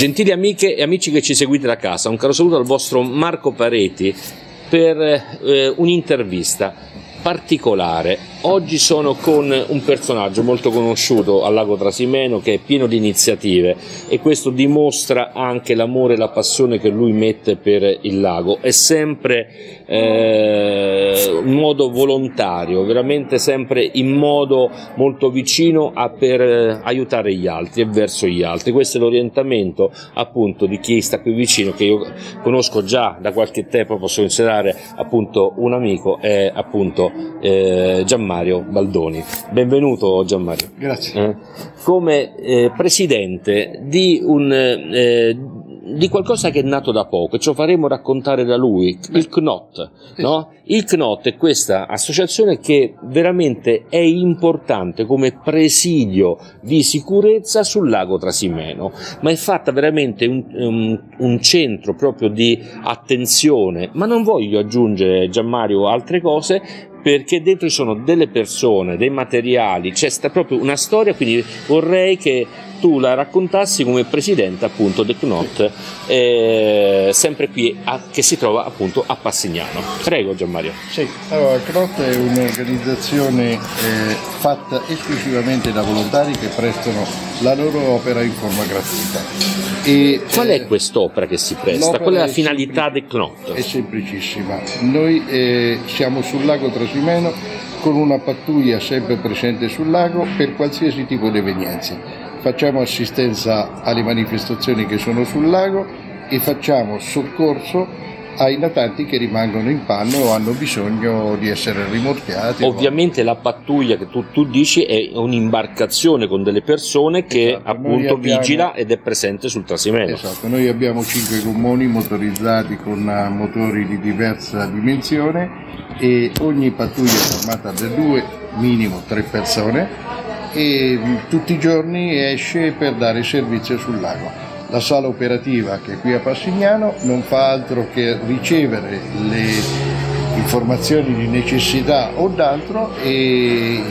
Gentili amiche e amici che ci seguite da casa, un caro saluto al vostro Marco Pareti per eh, un'intervista particolare Oggi sono con un personaggio molto conosciuto al lago Trasimeno che è pieno di iniziative e questo dimostra anche l'amore e la passione che lui mette per il lago. È sempre eh, in modo volontario, veramente sempre in modo molto vicino a per eh, aiutare gli altri e verso gli altri. Questo è l'orientamento appunto di chi sta qui vicino che io conosco già da qualche tempo, posso considerare appunto un amico, è appunto eh, Gianmarco Gianmario Baldoni. Benvenuto Gianmario. Grazie. Eh, come eh, presidente di, un, eh, di, qualcosa che è nato da poco, ce lo faremo raccontare da lui, il CNOT. No? Il CNOT è questa associazione che veramente è importante come presidio di sicurezza sul lago Trasimeno, ma è fatta veramente un, un, un centro proprio di attenzione, ma non voglio aggiungere Gianmario altre cose perché dentro ci sono delle persone, dei materiali, c'è proprio una storia, quindi vorrei che tu la raccontassi come presidente appunto del CNOT, eh, sempre qui a, che si trova appunto a Passignano. Prego Gianmario. Sì, allora il CNOT è un'organizzazione eh, fatta esclusivamente da volontari che prestano la loro opera in forma gratuita. E, Qual è eh, quest'opera che si presta? Qual è la finalità del CNOT? È semplicissima. Noi eh, siamo sul lago Trasimeno con una pattuglia sempre presente sul lago per qualsiasi tipo di evenienza facciamo assistenza alle manifestazioni che sono sul lago e facciamo soccorso ai natanti che rimangono in panno o hanno bisogno di essere rimorchiati. Ovviamente o... la pattuglia che tu, tu, dici è un'imbarcazione con delle persone che esatto, appunto abbiamo... vigila ed è presente sul trasimeno. Esatto, noi abbiamo cinque gommoni motorizzati con eh, motori di diversa dimensione e ogni pattuglia è formata da due, minimo tre persone e tutti i giorni esce per dare servizio sul lago. La sala operativa che è qui a Passignano non fa altro che ricevere le informazioni di necessità o d'altro e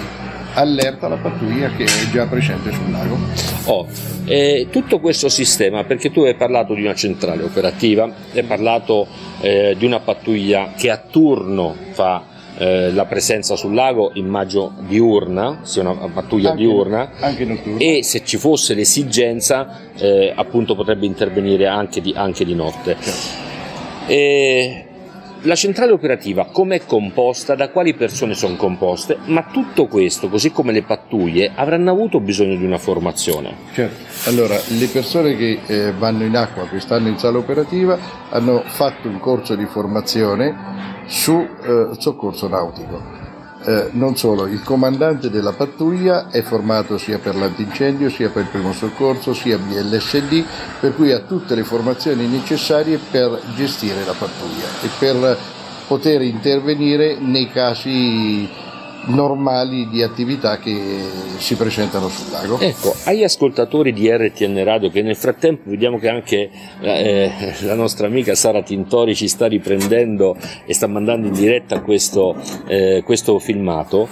allerta la pattuglia che è già presente sul lago. Oh, eh, tutto questo sistema, perché tu hai parlato di una centrale operativa, hai parlato eh, di una pattuglia che a turno fa eh, la presenza sul lago immagino diurna, sia una pattuglia anche, diurna anche e se ci fosse l'esigenza eh, appunto potrebbe intervenire anche di, anche di notte. Certo. E la centrale operativa come è composta, da quali persone sono composte, ma tutto questo, così come le pattuglie, avranno avuto bisogno di una formazione. Certo, allora le persone che eh, vanno in acqua, che stanno in sala operativa, hanno fatto un corso di formazione su eh, soccorso nautico. Eh, non solo, il comandante della pattuglia è formato sia per l'antincendio, sia per il primo soccorso, sia BLSD, per cui ha tutte le formazioni necessarie per gestire la pattuglia e per poter intervenire nei casi normali di attività che si presentano sul lago. Ecco, agli ascoltatori di RTN Radio che nel frattempo vediamo che anche eh, la nostra amica Sara Tintori ci sta riprendendo e sta mandando in diretta questo, eh, questo filmato,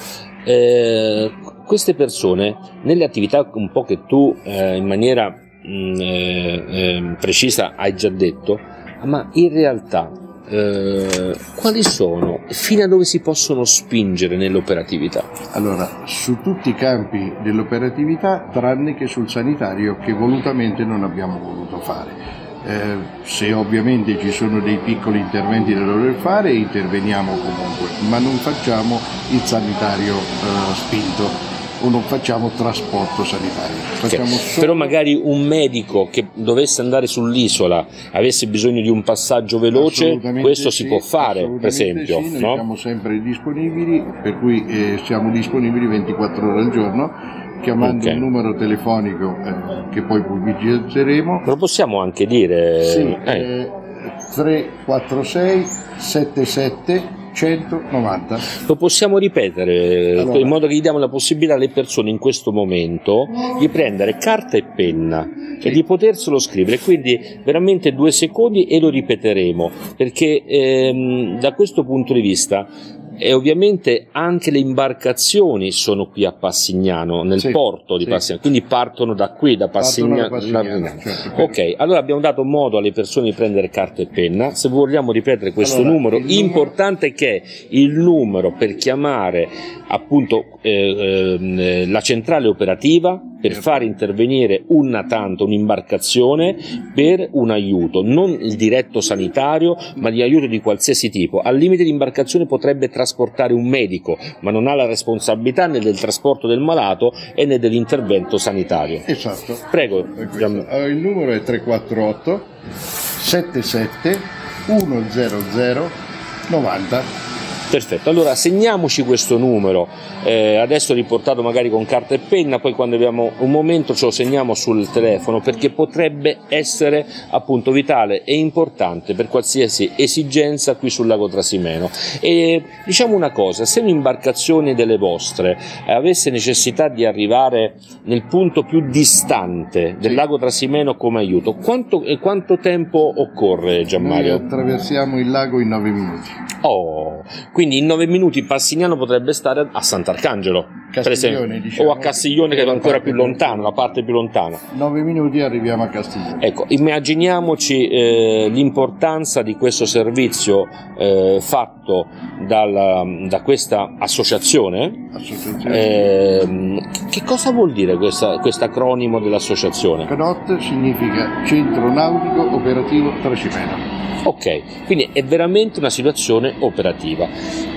eh, queste persone nelle attività un po' che tu eh, in maniera mh, mm, eh, eh, precisa hai già detto, ma in realtà eh, quali sono e fino a dove si possono spingere nell'operatività? Allora, su tutti i campi dell'operatività, tranne che sul sanitario che volutamente non abbiamo voluto fare. Eh, se ovviamente ci sono dei piccoli interventi da dover fare, interveniamo comunque, ma non facciamo il sanitario eh, spinto o non facciamo trasporto sanitario. Facciamo okay. solo... Però magari un medico che dovesse andare sull'isola avesse bisogno di un passaggio veloce, questo sì, si può fare, per esempio. Sì, no? siamo sempre disponibili, per cui eh, siamo disponibili 24 ore al giorno chiamando okay. un numero telefonico eh, che poi pubblicizzeremo. Lo possiamo anche dire? Sì, eh. 346 77 190. Lo possiamo ripetere allora. in modo che gli diamo la possibilità alle persone in questo momento di prendere carta e penna sì. e di poterselo scrivere, quindi veramente due secondi e lo ripeteremo, perché ehm, da questo punto di vista e ovviamente anche le imbarcazioni sono qui a Passignano, nel Sì, porto di sì. Passignano, quindi partono da qui, da Passignano. Partono da Passignano, certo. Ok, allora abbiamo dato modo alle persone di prendere carta e penna. Se vogliamo ripetere questo Allora, numero, il numero- importante è che il numero per chiamare appunto eh, eh, la centrale operativa per Certo. far intervenire un natante, un'imbarcazione per un aiuto, non il diretto sanitario, ma di aiuto di qualsiasi tipo. Al limite l'imbarcazione potrebbe trasportare un medico, ma non ha la responsabilità né del trasporto del malato e né dell'intervento sanitario. Esatto. Prego, Allora, il numero è 348 77 100 90. Perfetto, allora segniamoci questo numero, eh, adesso riportato magari con carta e penna, poi quando abbiamo un momento ce lo segniamo sul telefono perché potrebbe essere appunto vitale e importante per qualsiasi esigenza qui sul lago Trasimeno. E diciamo una cosa, se un'imbarcazione delle vostre eh, avesse necessità di arrivare nel punto più distante del lago Trasimeno come aiuto, quanto, quanto tempo occorre Noi Gianmario? attraversiamo il lago in 9 minuti. Oh, quindi in nove minuti Passignano potrebbe stare a Sant'Arcangelo, per esempio, diciamo, o a Castiglione che è ancora più lontano, la parte più lontana. 9 minuti arriviamo a Castiglione. Ecco, immaginiamoci eh, l'importanza di questo servizio eh, fatto dalla- da questa associazione. Associazione. Ehm, che cosa vuol dire questo acronimo dell'associazione? CNOT significa Centro Nautico Operativo Tracimeno. Ok, quindi è veramente una situazione operativa.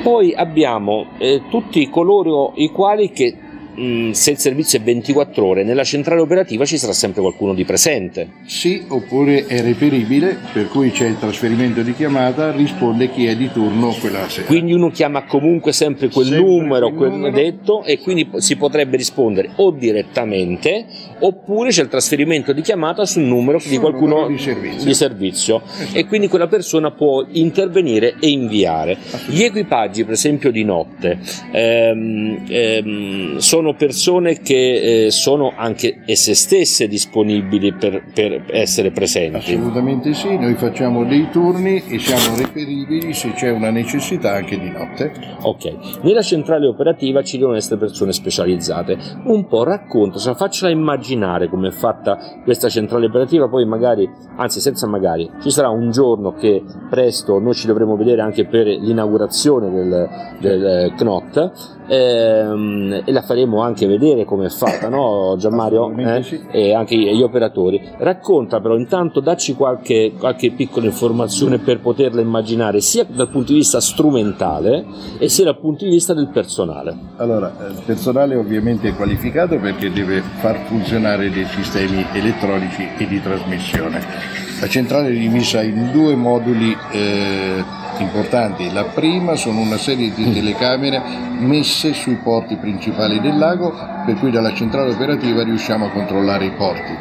Poi abbiamo eh, tutti coloro i quali che mh, se il servizio è 24 ore nella centrale operativa ci sarà sempre qualcuno di presente. Sì, oppure è reperibile, per cui c'è il trasferimento di chiamata, risponde chi è di turno quella sera. Quindi uno chiama comunque sempre quel Sempre numero, quel numero. detto e quindi si potrebbe rispondere o direttamente oppure c'è il trasferimento di chiamata sul numero di Sul qualcuno numero di servizio. di servizio. Esatto. e quindi quella persona può intervenire e inviare. Gli equipaggi, per esempio di notte, ehm, ehm, sono persone che eh, sono anche esse stesse disponibili per, per essere presenti. Assolutamente sì, noi facciamo dei turni e siamo reperibili se c'è una necessità anche di notte. Ok, nella centrale operativa ci devono essere persone specializzate. Un po' racconta, cioè faccela immaginare come è fatta questa centrale operativa, poi magari, anzi senza magari, ci sarà un giorno che presto noi ci dovremo vedere anche per l'inaugurazione del, del eh, CNOT ehm, e la faremo anche vedere come è fatta, no Gianmario? Eh? sì. E anche gli operatori. Racconta però intanto, dacci qualche, qualche piccola informazione per poterla immaginare sia dal punto di vista strumentale e sia dal punto di vista del personale. Allora, eh, il personale ovviamente è qualificato perché deve far funzionare dei sistemi elettronici e di trasmissione. La centrale è divisa in due moduli eh, importanti. La prima sono una serie di telecamere messe sui porti principali del lago, per cui dalla centrale operativa riusciamo a controllare i porti.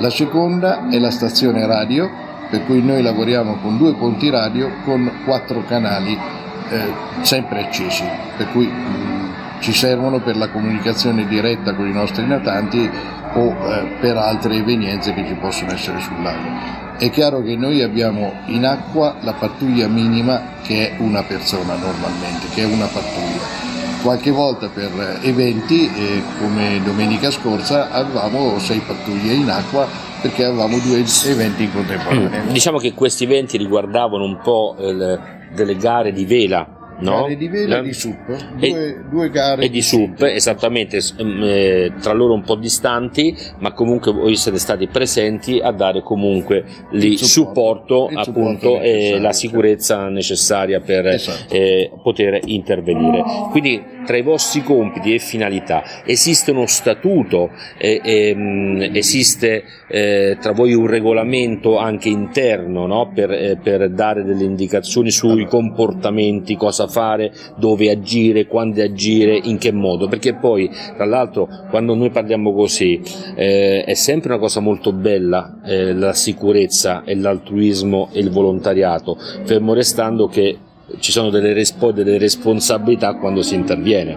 La seconda è la stazione radio, per cui noi lavoriamo con due ponti radio con quattro canali eh, sempre accesi, per cui mh, ci servono per la comunicazione diretta con i nostri natanti o eh, per altre evenienze che ci possono essere sul lago. È chiaro che noi abbiamo in acqua la pattuglia minima che è una persona normalmente, che è una pattuglia. Qualche volta per eventi, eh, come domenica scorsa, avevamo sei pattuglie in acqua perché avevamo due eventi in contemporanea. Diciamo che questi eventi riguardavano un po' eh, le- delle gare di vela. No? Gare di vela La- e di SUP, E- due, due gare e di SUP, esattamente eh, tra loro un po' distanti, ma comunque voi siete stati presenti a dare comunque lì Il supporto, supporto, appunto e la sicurezza necessaria per Esatto. eh, poter intervenire. Quindi tra i vostri compiti e finalità esiste uno statuto, eh, ehm, esiste eh, tra voi un regolamento anche interno no? per, eh, per dare delle indicazioni sui comportamenti, cosa fare, dove agire, quando agire, in che modo, perché poi tra l'altro quando noi parliamo così eh, è sempre una cosa molto bella eh, la sicurezza e l'altruismo e il volontariato, fermo restando che ci sono delle, respo- delle responsabilità quando si interviene.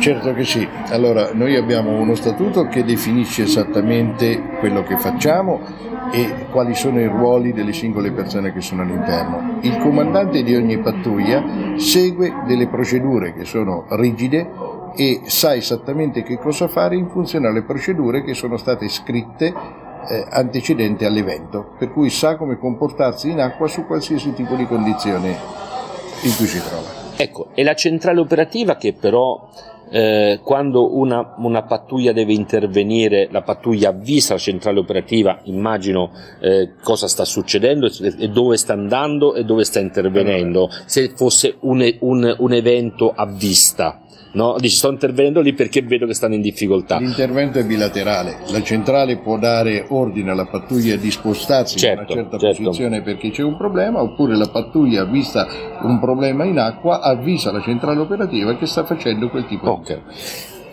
Certo che sì. Allora, noi abbiamo uno statuto che definisce esattamente quello che facciamo e quali sono i ruoli delle singole persone che sono all'interno. Il comandante di ogni pattuglia segue delle procedure che sono rigide e sa esattamente che cosa fare in funzione alle procedure che sono state scritte eh, antecedente all'evento, per cui sa come comportarsi in acqua su qualsiasi tipo di condizione in cui si trova. Ecco, è la centrale operativa che però eh, quando una, una, pattuglia deve intervenire, la pattuglia avvisa la centrale operativa, immagino eh, cosa sta succedendo e dove sta andando e dove sta intervenendo, se fosse un, un, un evento a vista no? Dici sto intervenendo lì perché vedo che stanno in difficoltà. L'intervento è bilaterale, la centrale può dare ordine alla pattuglia di spostarsi certo, in una certo, certa certo. posizione perché c'è un problema, oppure la pattuglia, vista un problema in acqua, avvisa la centrale operativa che sta facendo quel tipo okay. di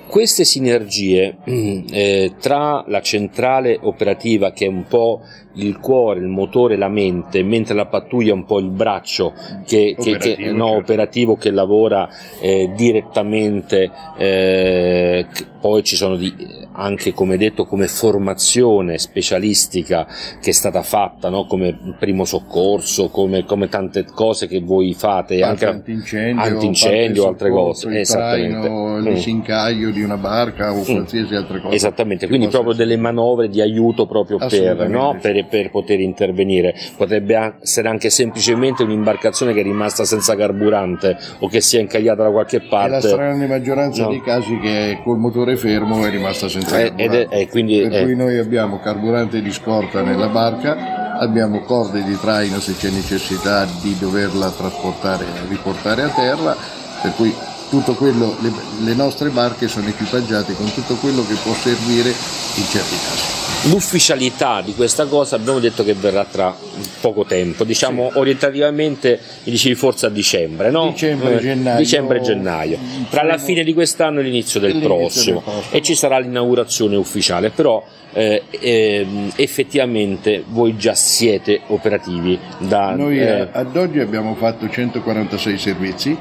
queste sinergie eh, tra la centrale operativa che è un po' il cuore, il motore, la mente, mentre la pattuglia è un po' il braccio che, operativo, che, che, no, certo. operativo che lavora eh, direttamente, eh, poi ci sono di, anche come detto come formazione specialistica che è stata fatta no? come primo soccorso, come, come, tante cose che voi fate, anche antincendio, antincendio altre cose, esattamente. Traino, mm. l'incaglio di una barca o mm. qualsiasi altra cosa. Esattamente, quindi proprio essere. delle manovre di aiuto proprio per, no? per, per, poter intervenire. Potrebbe essere anche semplicemente un'imbarcazione che è rimasta senza carburante o che si è incagliata da qualche parte. È la stragrande maggioranza no. dei casi che col motore fermo è rimasta senza eh, carburante. È, è, quindi, per cui noi abbiamo carburante di scorta nella barca, abbiamo corde di traino se c'è necessità di doverla trasportare e riportare a terra, per cui tutto quello, le, le, nostre barche sono equipaggiate con tutto quello che può servire in certi casi. L'ufficialità di questa cosa abbiamo detto che verrà tra poco tempo, diciamo sì. orientativamente dicevi forse a dicembre, no? Dicembre, eh, gennaio. Dicembre, gennaio. Tra la fine di quest'anno e l'inizio del, prossimo. del. E ci sarà l'inaugurazione ufficiale, però eh, eh, effettivamente voi già siete operativi da... Noi eh, ad oggi abbiamo fatto 146 servizi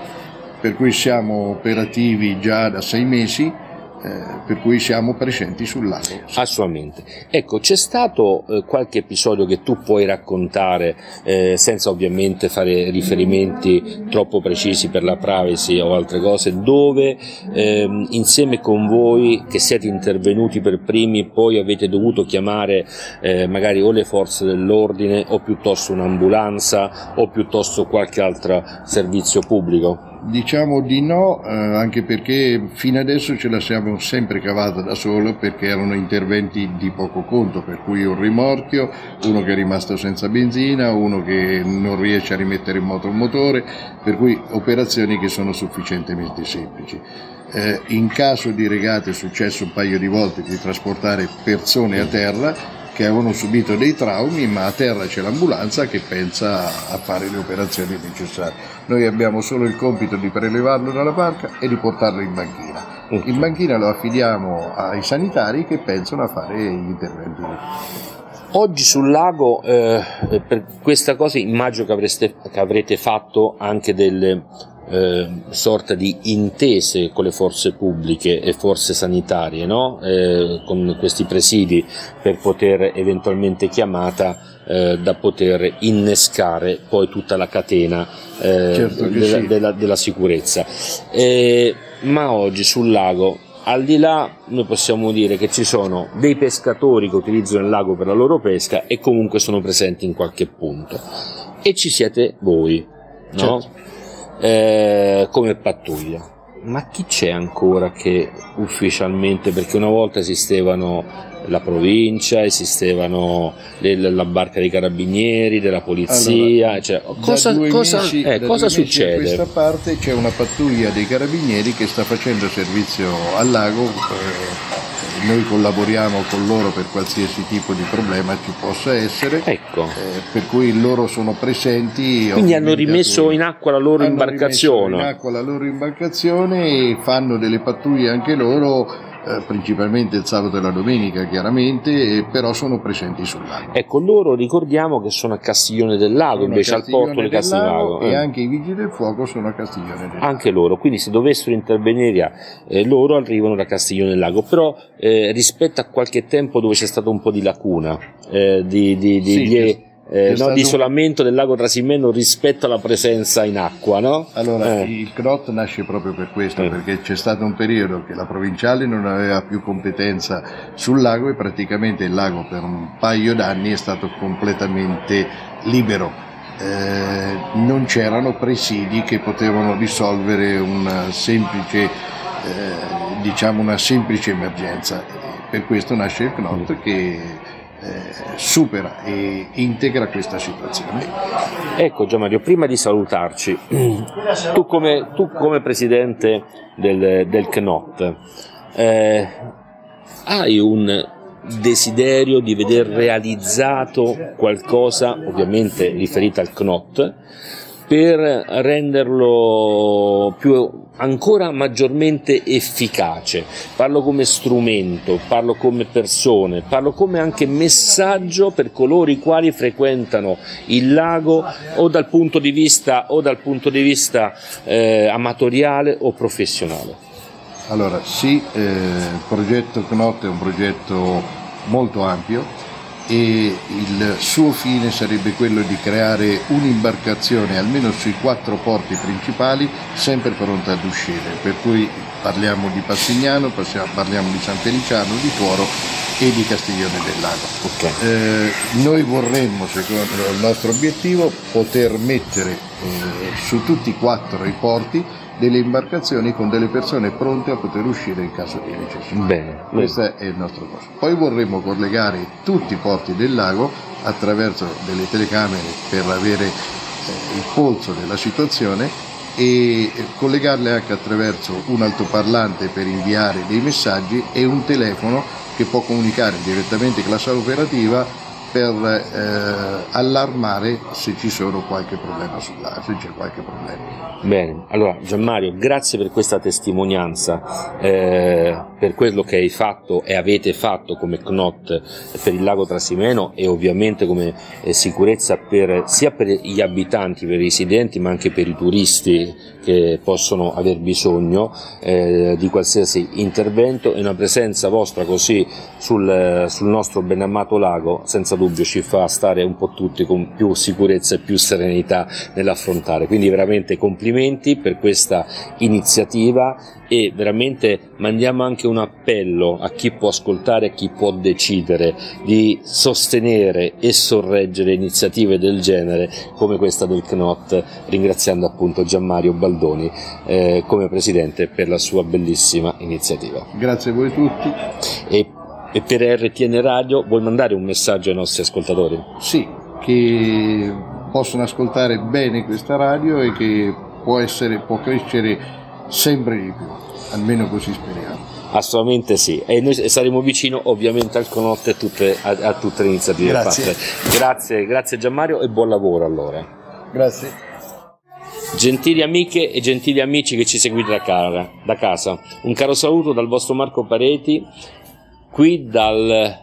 per cui siamo operativi già da sei mesi, eh, per cui siamo presenti sul lago. Assolutamente. Ecco, c'è stato eh, qualche episodio che tu puoi raccontare, eh, senza ovviamente fare riferimenti troppo precisi per la privacy o altre cose, dove ehm, insieme con voi che siete intervenuti per primi poi avete dovuto chiamare eh, magari o le forze dell'ordine o piuttosto un'ambulanza o piuttosto qualche altro servizio pubblico? Diciamo di no, eh, anche perché fino adesso ce la siamo sempre cavata da solo perché erano interventi di poco conto, per cui un rimorchio, uno che è rimasto senza benzina, uno che non riesce a rimettere in moto un motore, per cui operazioni che sono sufficientemente semplici. Eh, in caso di regate è successo un paio di volte di trasportare persone a terra che avevano subito dei traumi, ma a terra c'è l'ambulanza che pensa a fare le operazioni necessarie. Noi abbiamo solo il compito di prelevarlo dalla barca e di portarlo in banchina. In banchina lo affidiamo ai sanitari che pensano a fare gli interventi. Oggi sul lago, eh, per questa cosa immagino che, avreste, che avrete fatto anche delle eh, sorta di intese con le forze pubbliche e forze sanitarie, no? eh, con questi presidi per poter eventualmente chiamata eh, da poter innescare poi tutta la catena eh, certo della, sì. della, della, sicurezza. Eh, ma oggi sul lago al di là noi possiamo dire che ci sono dei pescatori che utilizzano il lago per la loro pesca e comunque sono presenti in qualche punto e ci siete voi no? Certo eh, come pattuglia. Ma chi c'è ancora che ufficialmente, perché una volta esistevano la provincia, esistevano le, la barca dei carabinieri, della polizia, allora, cioè, cosa, cosa, mesi, eh, cosa succede? In questa parte c'è una pattuglia dei carabinieri che sta facendo servizio al lago. Eh, noi collaboriamo con loro per qualsiasi tipo di problema ci possa essere, ecco. eh, per cui loro sono presenti. Quindi hanno rimesso in acqua la loro imbarcazione. in acqua la loro imbarcazione e fanno delle pattuglie anche loro eh, principalmente il sabato e la domenica chiaramente, però sono presenti sul lago. Ecco, loro ricordiamo che sono a Castiglione del Lago, sono invece al porto di Castiglione E eh. anche i vigili del fuoco sono a Castiglione del Lago. Anche loro, quindi se dovessero intervenire eh, loro arrivano da Castiglione del Lago, però eh, rispetto a qualche tempo dove c'è stata un po' di lacuna, di, di, di, sì, di eh, no, di isolamento del lago Trasimeno rispetto alla presenza in acqua, no? Allora, eh. il CROT nasce proprio per questo, eh. perché c'è stato un periodo che la provinciale non aveva più competenza sul lago e praticamente il lago per un paio d'anni è stato completamente libero. Eh, non c'erano presidi che potevano risolvere una semplice, eh, diciamo una semplice emergenza. Per questo nasce il CNOT mm. che supera e integra questa situazione. Ecco Gianmario, prima di salutarci, tu come, tu come presidente del, del CNOT eh, hai un desiderio di veder realizzato qualcosa, ovviamente riferito al CNOT, per renderlo più, ancora maggiormente efficace. Parlo come strumento, parlo come persone, parlo come anche messaggio per coloro i quali frequentano il lago o dal punto di vista, dal punto di vista eh, amatoriale o professionale. Allora, sì, eh, il progetto CNOT è un progetto molto ampio e il suo fine sarebbe quello di creare un'imbarcazione almeno sui quattro porti principali sempre pronta ad uscire, per cui parliamo di Passignano, parliamo di San Feliciano, di Tuoro e di Castiglione del Lago. Okay. Eh, noi vorremmo, secondo il nostro obiettivo, poter mettere eh, su tutti e quattro i porti delle imbarcazioni con delle persone pronte a poter uscire in caso di necessità. Bene, Questo bene. è il nostro costo. Poi vorremmo collegare tutti i porti del lago attraverso delle telecamere per avere eh, il polso della situazione e collegarle anche attraverso un altoparlante per inviare dei messaggi e un telefono che può comunicare direttamente con la sala operativa per eh, allarmare se ci sono qualche problema sulla, se c'è qualche problema. Bene, allora Gianmario, grazie per questa testimonianza, eh, per quello che hai fatto e avete fatto come CNOT per il lago Trasimeno e ovviamente come eh, sicurezza per, sia per gli abitanti, per i residenti, ma anche per i turisti che possono aver bisogno eh, di qualsiasi intervento e una presenza vostra così sul, sul nostro benamato lago senza dubbio ci fa stare un po' tutti con più sicurezza e più serenità nell'affrontare. Quindi veramente complimenti per questa iniziativa e veramente mandiamo anche un appello a chi può ascoltare e chi può decidere di sostenere e sorreggere iniziative del genere come questa del CNOT, ringraziando appunto Gianmario Baldoni eh, come presidente per la sua bellissima iniziativa. Grazie a voi tutti. E, e per RTN Radio vuoi mandare un messaggio ai nostri ascoltatori? Sì, che possono ascoltare bene questa radio e che può, essere, può crescere sempre di più, almeno così speriamo. Assolutamente sì, e noi saremo vicino ovviamente al Conotto e tutte, a, a, tutte le iniziative grazie. fatte. Grazie, grazie Gianmario e buon lavoro allora. Grazie. Gentili amiche e gentili amici che ci seguite da, cara, da casa, un caro saluto dal vostro Marco Pareti, qui dal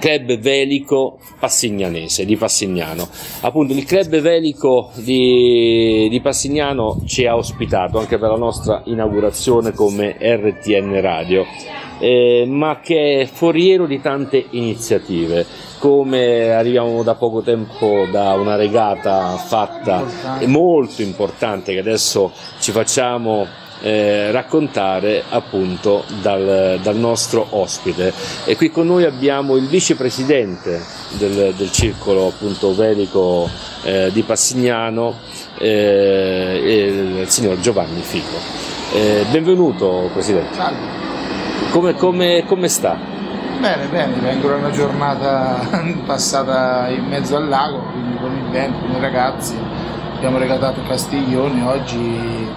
club velico passignanese di Passignano. Appunto il club velico di, di, Passignano ci ha ospitato anche per la nostra inaugurazione come RTN Radio, eh, ma che è foriero di tante iniziative. Come arriviamo da poco tempo da una regata fatta molto importante che adesso ci facciamo eh, raccontare appunto dal, dal, nostro ospite. E qui con noi abbiamo il vicepresidente del, del circolo appunto velico eh, di Passignano, eh, il signor Giovanni Fico. Eh, benvenuto Presidente. Salve. Come, come, come sta? Bene, bene, vengo da una giornata passata in mezzo al lago, quindi con il vento, con i ragazzi. Abbiamo regatato Castiglione oggi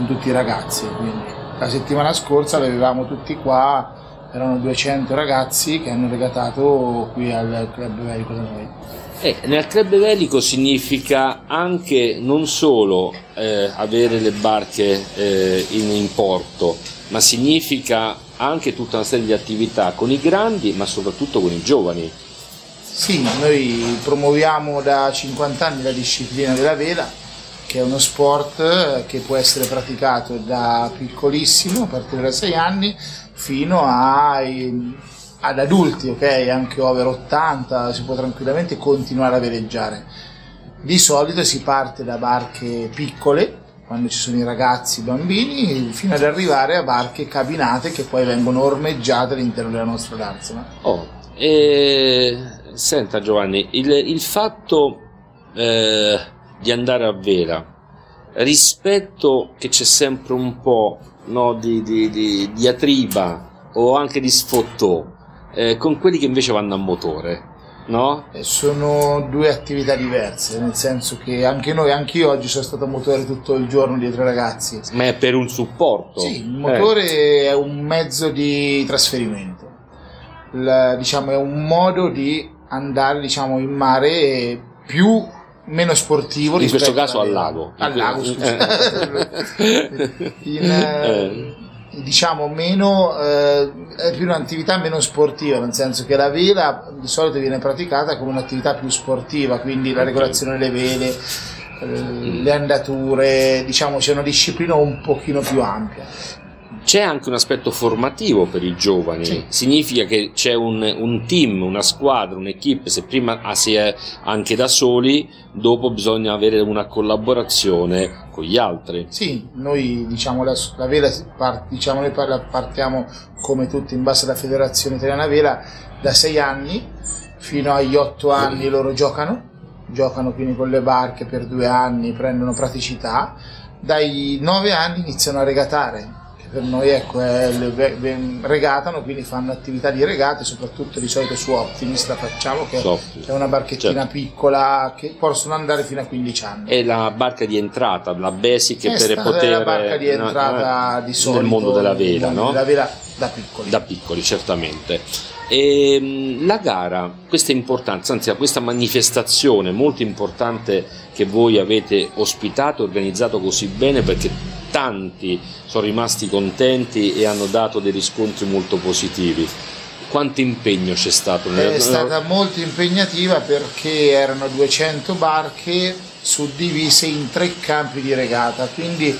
con tutti i ragazzi. Quindi. La settimana scorsa l'avevamo tutti qua, erano 200 ragazzi che hanno regatato qui al Club Velico da noi. Eh, nel club velico significa anche non solo eh, avere le barche eh, in, in porto, ma significa anche tutta una serie di attività con i grandi, ma soprattutto con i giovani. Sì, noi promuoviamo da 50 anni la disciplina della vela, che è uno sport che può essere praticato da piccolissimo, a partire da 6 anni, fino ai, ad adulti, ok? Anche over 80 si può tranquillamente continuare a veleggiare. Di solito si parte da barche piccole, quando ci sono i ragazzi, i bambini, fino ad arrivare a barche cabinate che poi vengono ormeggiate all'interno della nostra darsena. Oh, e... senta Giovanni, il, il fatto eh, di andare a vela, rispetto che c'è sempre un po' no, di, di, di, di atriba o anche di sfottò, eh, con quelli che invece vanno a motore, no? Sono due attività diverse, nel senso che anche noi, anche io oggi sono stato a motore tutto il giorno dietro i ragazzi. Ma è per un supporto? Sì, il motore eh. è un mezzo di trasferimento, il, diciamo è un modo di andare diciamo, in mare più meno sportivo in questo caso al lago. al lago scusa. in, eh, diciamo meno eh, è più un'attività meno sportiva nel senso che la vela di solito viene praticata come un'attività più sportiva quindi la regolazione delle vele eh, le andature diciamo c'è una disciplina un pochino più ampia c'è anche un aspetto formativo per i giovani, sì. significa che c'è un, un, team, una squadra, un'equipe, se prima si è anche da soli, dopo bisogna avere una collaborazione con gli altri. Sì, noi diciamo la, la vela, diciamo, noi partiamo come tutti in base alla Federazione Italiana Vela da sei anni fino agli otto anni loro giocano, giocano quindi con le barche per due anni, prendono praticità, dai nove anni iniziano a regatare per noi ecco, regatano, quindi fanno attività di regate, soprattutto di solito su Optimist la facciamo, che Soft. è una barchettina certo. piccola che possono andare fino a 15 anni. È la barca di entrata, la basic è per poter... la barca di entrata no, di solito nel mondo della vela, no? Della vela da piccoli. Da piccoli, certamente. E, ehm, la gara, questa importanza, anzi questa manifestazione molto importante che voi avete ospitato organizzato così bene perché tanti sono rimasti contenti e hanno dato dei riscontri molto positivi. Quanto impegno c'è stato? È stata molto impegnativa perché erano 200 barche suddivise in tre campi di regata, quindi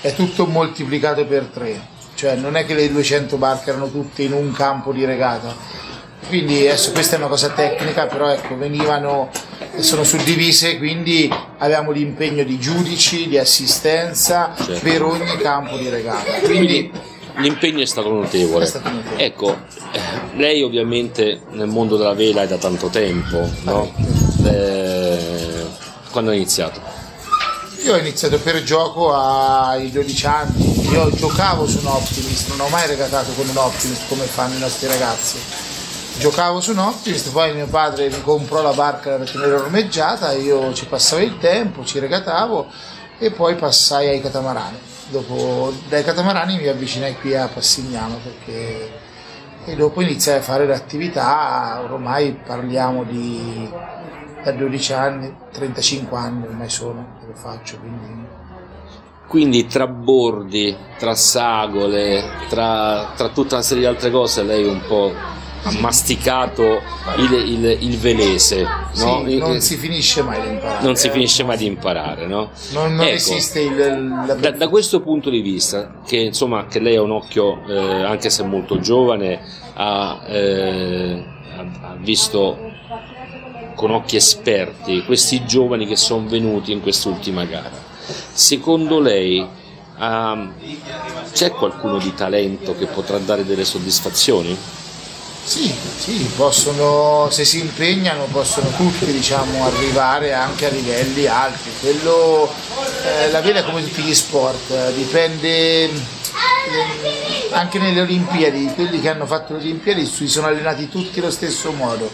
è tutto moltiplicato per tre. Cioè non è che le 200 barche erano tutte in un campo di regata, quindi adesso questa è una cosa tecnica, però ecco, venivano, sono suddivise, quindi avevamo l'impegno di giudici, di assistenza certo. per ogni campo di regata. Quindi, l'impegno è stato notevole. È stato notevole. Ecco, eh, lei ovviamente nel mondo della vela è da tanto tempo, no? eh, quando ha iniziato? Io ho iniziato per gioco ai 12 anni, io giocavo su un Optimist, non ho mai regatato con un Optimist come fanno i nostri ragazzi giocavo su un Optimist, poi mio padre mi comprò la barca perché mi era ormeggiata, io ci passavo il tempo, ci regatavo e poi passai ai catamarani. Dopo dai catamarani mi avvicinai qui a Passignano perché e dopo iniziai a fare l'attività, ormai parliamo di da 12 anni, 35 anni ormai sono che lo faccio, quindi quindi tra bordi, tra sagole, tra, tra, tutta una serie di altre cose lei un po' ha masticato il, il, il velese. No? Sì, non si finisce mai di imparare. Non si finisce mai di imparare, no? Non, non ecco, esiste il... Da, da, questo punto di vista, che insomma che lei ha un occhio, eh, anche se molto giovane, ha, eh, ha visto con occhi esperti questi giovani che sono venuti in quest'ultima gara. Secondo lei um, c'è qualcuno di talento che potrà dare delle soddisfazioni? Sì, sì, possono, se si impegnano possono tutti diciamo, arrivare anche a livelli alti. Quello, eh, la vela è come tutti gli sport, eh, dipende eh, anche nelle Olimpiadi, quelli che hanno fatto le Olimpiadi si sono allenati tutti allo stesso modo,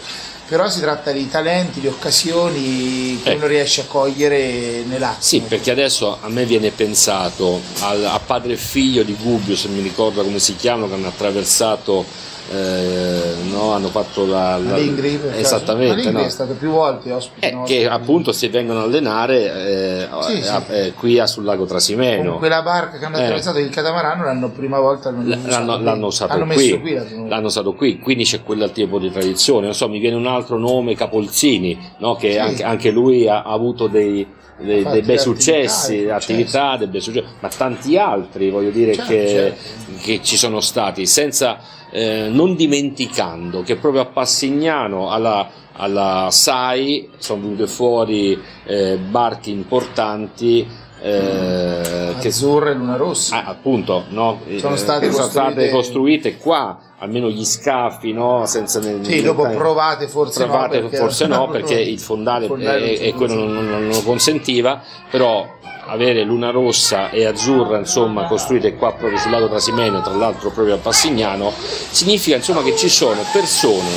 però si tratta di talenti, di occasioni che Eh. uno riesce a cogliere nell'attimo. Sì, perché adesso a me viene pensato al- a padre e figlio di Gubbio, se mi ricordo come si chiamano, che hanno attraversato, eh, no, hanno fatto la... la- caso. esattamente, no? è stato più volte ospite Eh, che appunto si vengono a allenare eh, Sì, sì. a- eh, qui a- sul lago Trasimeno. con quella barca che hanno Eh. attraversato il catamarano l'hanno prima volta l'hanno, L'hanno, l'hanno usato hanno qui, messo qui l'hanno usato qui, quindi c'è quel tipo di tradizione. Non so, mi viene un altro nome, Capolzini, no? che Sì. anche, anche lui ha, ha avuto dei, dei- dei bei successi, attività, attività, dei bei successi, ma tanti altri, voglio dire, Certo, che, certo. che ci sono stati, senza, eh, non dimenticando che proprio a Passignano alla, alla SAI sono venute fuori eh, barche importanti. eh, che Azzurra e Luna Rossa. Ah, appunto, no? Sono Eh, state sono costruite- state costruite qua, almeno gli scafi, no? Senza ne- sì, dopo ne- provate forse provate no. perché- forse no, perché il fondale, il fondale si e quello non- non lo consentiva, però avere Luna Rossa e Azzurra insomma costruite qua proprio sul lago Trasimeno tra l'altro proprio a Passignano significa insomma che ci sono persone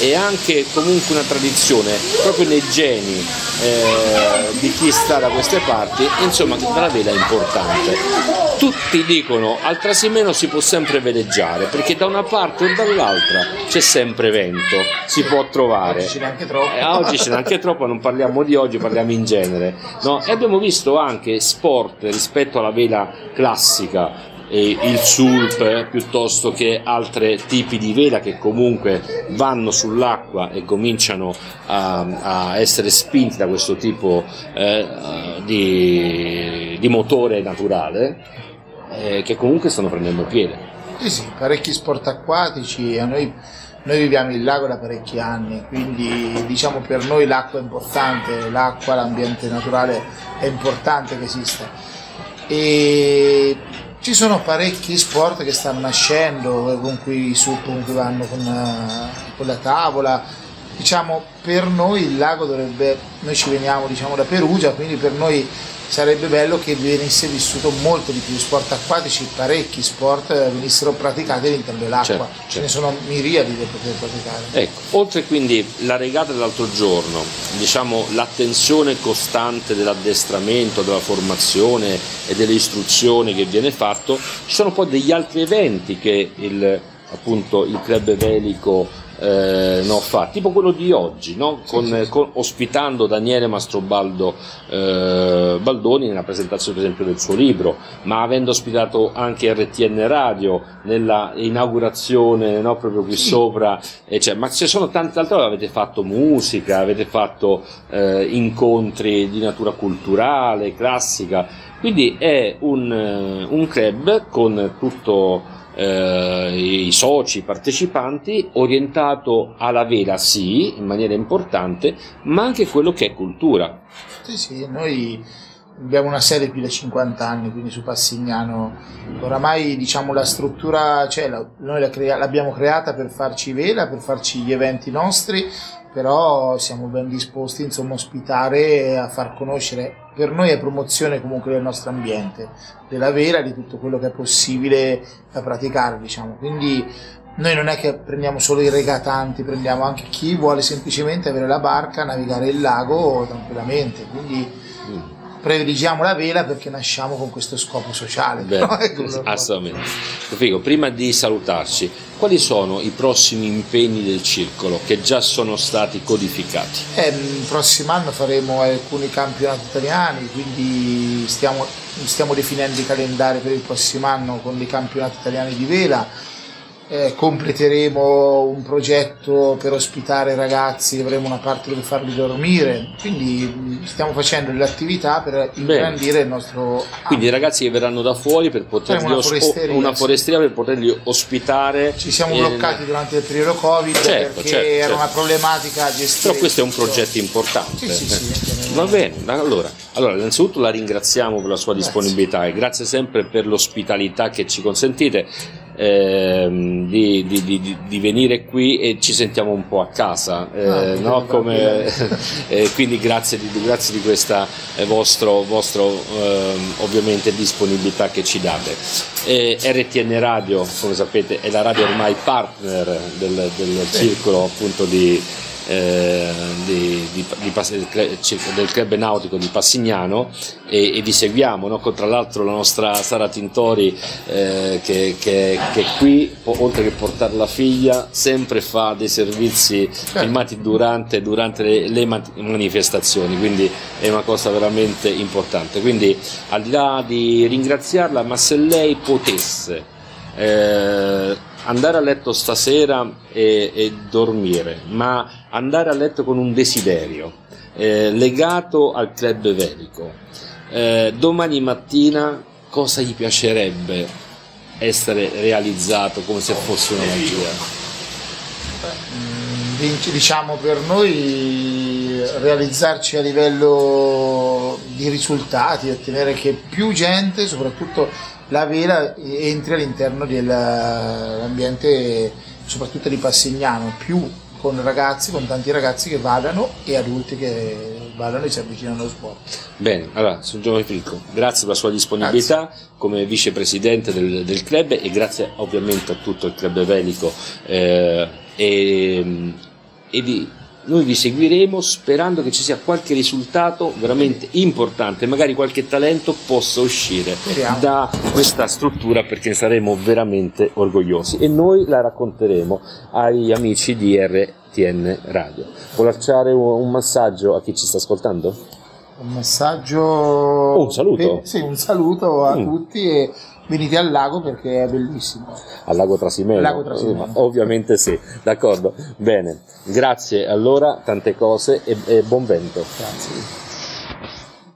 e anche comunque una tradizione proprio nei geni eh, di chi sta da queste parti insomma che la vela è importante tutti dicono al Trasimeno si può sempre veleggiare perché da una parte o dall'altra c'è sempre vento si può trovare Oggi ce n'è anche troppo. eh, oggi ce n'è anche troppo, non parliamo di oggi, parliamo in genere. no? E abbiamo visto anche sport rispetto alla vela classica, il sulp eh, piuttosto che altri tipi di vela che comunque vanno sull'acqua e cominciano a, a essere spinti da questo tipo eh, di, di motore naturale, eh, che comunque stanno prendendo piede. Sì, sì, parecchi sport acquatici noi, noi viviamo il lago da parecchi anni, quindi diciamo per noi l'acqua è importante, l'acqua, l'ambiente naturale è importante che esista. E ci sono parecchi sport che stanno nascendo, con cui i SUP con cui vanno con, con la tavola. Diciamo, per noi il lago dovrebbe, noi ci veniamo diciamo, da Perugia, quindi per noi sarebbe bello che venisse vissuto molto di più sport acquatici, parecchi sport eh, venissero praticati all'interno dell'acqua. Certo, Ce certo. ne sono miriadi da poter praticare. Ecco, oltre quindi la regata dell'altro giorno, diciamo l'attenzione costante dell'addestramento, della formazione e delle istruzioni che viene fatto, ci sono poi degli altri eventi che il, appunto, il club velico eh, no, fa, tipo quello di oggi, no? con, sì, sì. con- ospitando Daniele Mastrobaldo eh, Baldoni nella presentazione per esempio del suo libro, ma avendo ospitato anche RTN Radio nella inaugurazione no, proprio qui Sì. sopra, e cioè, ma ci sono tante altre cose, avete fatto musica, avete fatto eh, incontri di natura culturale, classica, quindi è un, eh, un club con tutto eh, i soci, i partecipanti, orientato alla vela sì, in maniera importante, ma anche quello che è cultura. Sì, sì, noi abbiamo una sede più da 50 anni, quindi su Passignano oramai diciamo la struttura, cioè la- noi la crea- l'abbiamo creata per farci vela, per farci gli eventi nostri, però siamo ben disposti insomma a ospitare e a far conoscere, per noi è promozione comunque del nostro ambiente, della vela, di tutto quello che è possibile da praticare, diciamo. Quindi noi non è che prendiamo solo i regatanti, prendiamo anche chi vuole semplicemente avere la barca, navigare il lago tranquillamente. Quindi prediligiamo la vela perché nasciamo con questo scopo sociale. Bene, no? Assolutamente. Figo, prima di salutarci, quali sono i prossimi impegni del circolo che già sono stati codificati? Eh, il prossimo anno faremo alcuni campionati italiani, quindi stiamo, stiamo definendo i calendari per il prossimo anno con dei campionati italiani di vela. Eh, completeremo un progetto per ospitare i ragazzi, avremo una parte dove farli dormire, quindi stiamo facendo delle attività per ingrandire il nostro Quindi i ragazzi che verranno da fuori per poterli una foresteria, una foresteria per poterli ospitare. Ci siamo bloccati durante il periodo Covid Certo, perché certo, era certo. una problematica gestire. Però questo è un progetto importante. Sì, sì, sì. Va bene, allora, allora, innanzitutto la ringraziamo per la sua Grazie. disponibilità e grazie sempre per l'ospitalità che ci consentite ehm, di, di- di- di venire qui e ci sentiamo un po' a casa, eh, Ah, no? Come- eh, quindi grazie di, grazie di questa eh, vostro, vostro ehm, ovviamente disponibilità che ci date. Eh, RTN Radio, come sapete, è la radio ormai partner del, del circolo appunto di, eh, di, di, di, del club nautico di Passignano e, e vi seguiamo, no? tra l'altro la nostra Sara Tintori eh, che, che, che, qui oltre che portare la figlia sempre fa dei servizi certo. filmati durante, durante le, le, manifestazioni, quindi è una cosa veramente importante. Quindi al di là di ringraziarla, ma se lei potesse eh, andare a letto stasera e, e, dormire, ma andare a letto con un desiderio eh, legato al club velico. Eh, domani mattina cosa gli piacerebbe essere realizzato come se fosse una magia? Diciamo per noi realizzarci a livello di risultati, ottenere che più gente, soprattutto la vela entri all'interno dell'ambiente soprattutto di Passignano, più con ragazzi, con tanti ragazzi che vadano e adulti che vadano e si avvicinano allo sport. Bene, allora, sono Giovanni Filco, grazie per la sua disponibilità grazie. come vicepresidente del, del, club e grazie ovviamente a tutto il club velico eh, e, e di noi vi seguiremo sperando che ci sia qualche risultato veramente importante, magari qualche talento possa uscire Speriamo. da questa struttura perché ne saremo veramente orgogliosi e noi la racconteremo agli amici di RTN Radio. Può lasciare un massaggio a chi ci sta ascoltando? Un messaggio... Oh, un saluto. sì, un saluto a mm. tutti e venite al lago perché è bellissimo. Al lago Trasimeno? Lago Trasimeno. Ovviamente sì, d'accordo. Bene, grazie allora, tante cose e, e buon vento. Grazie.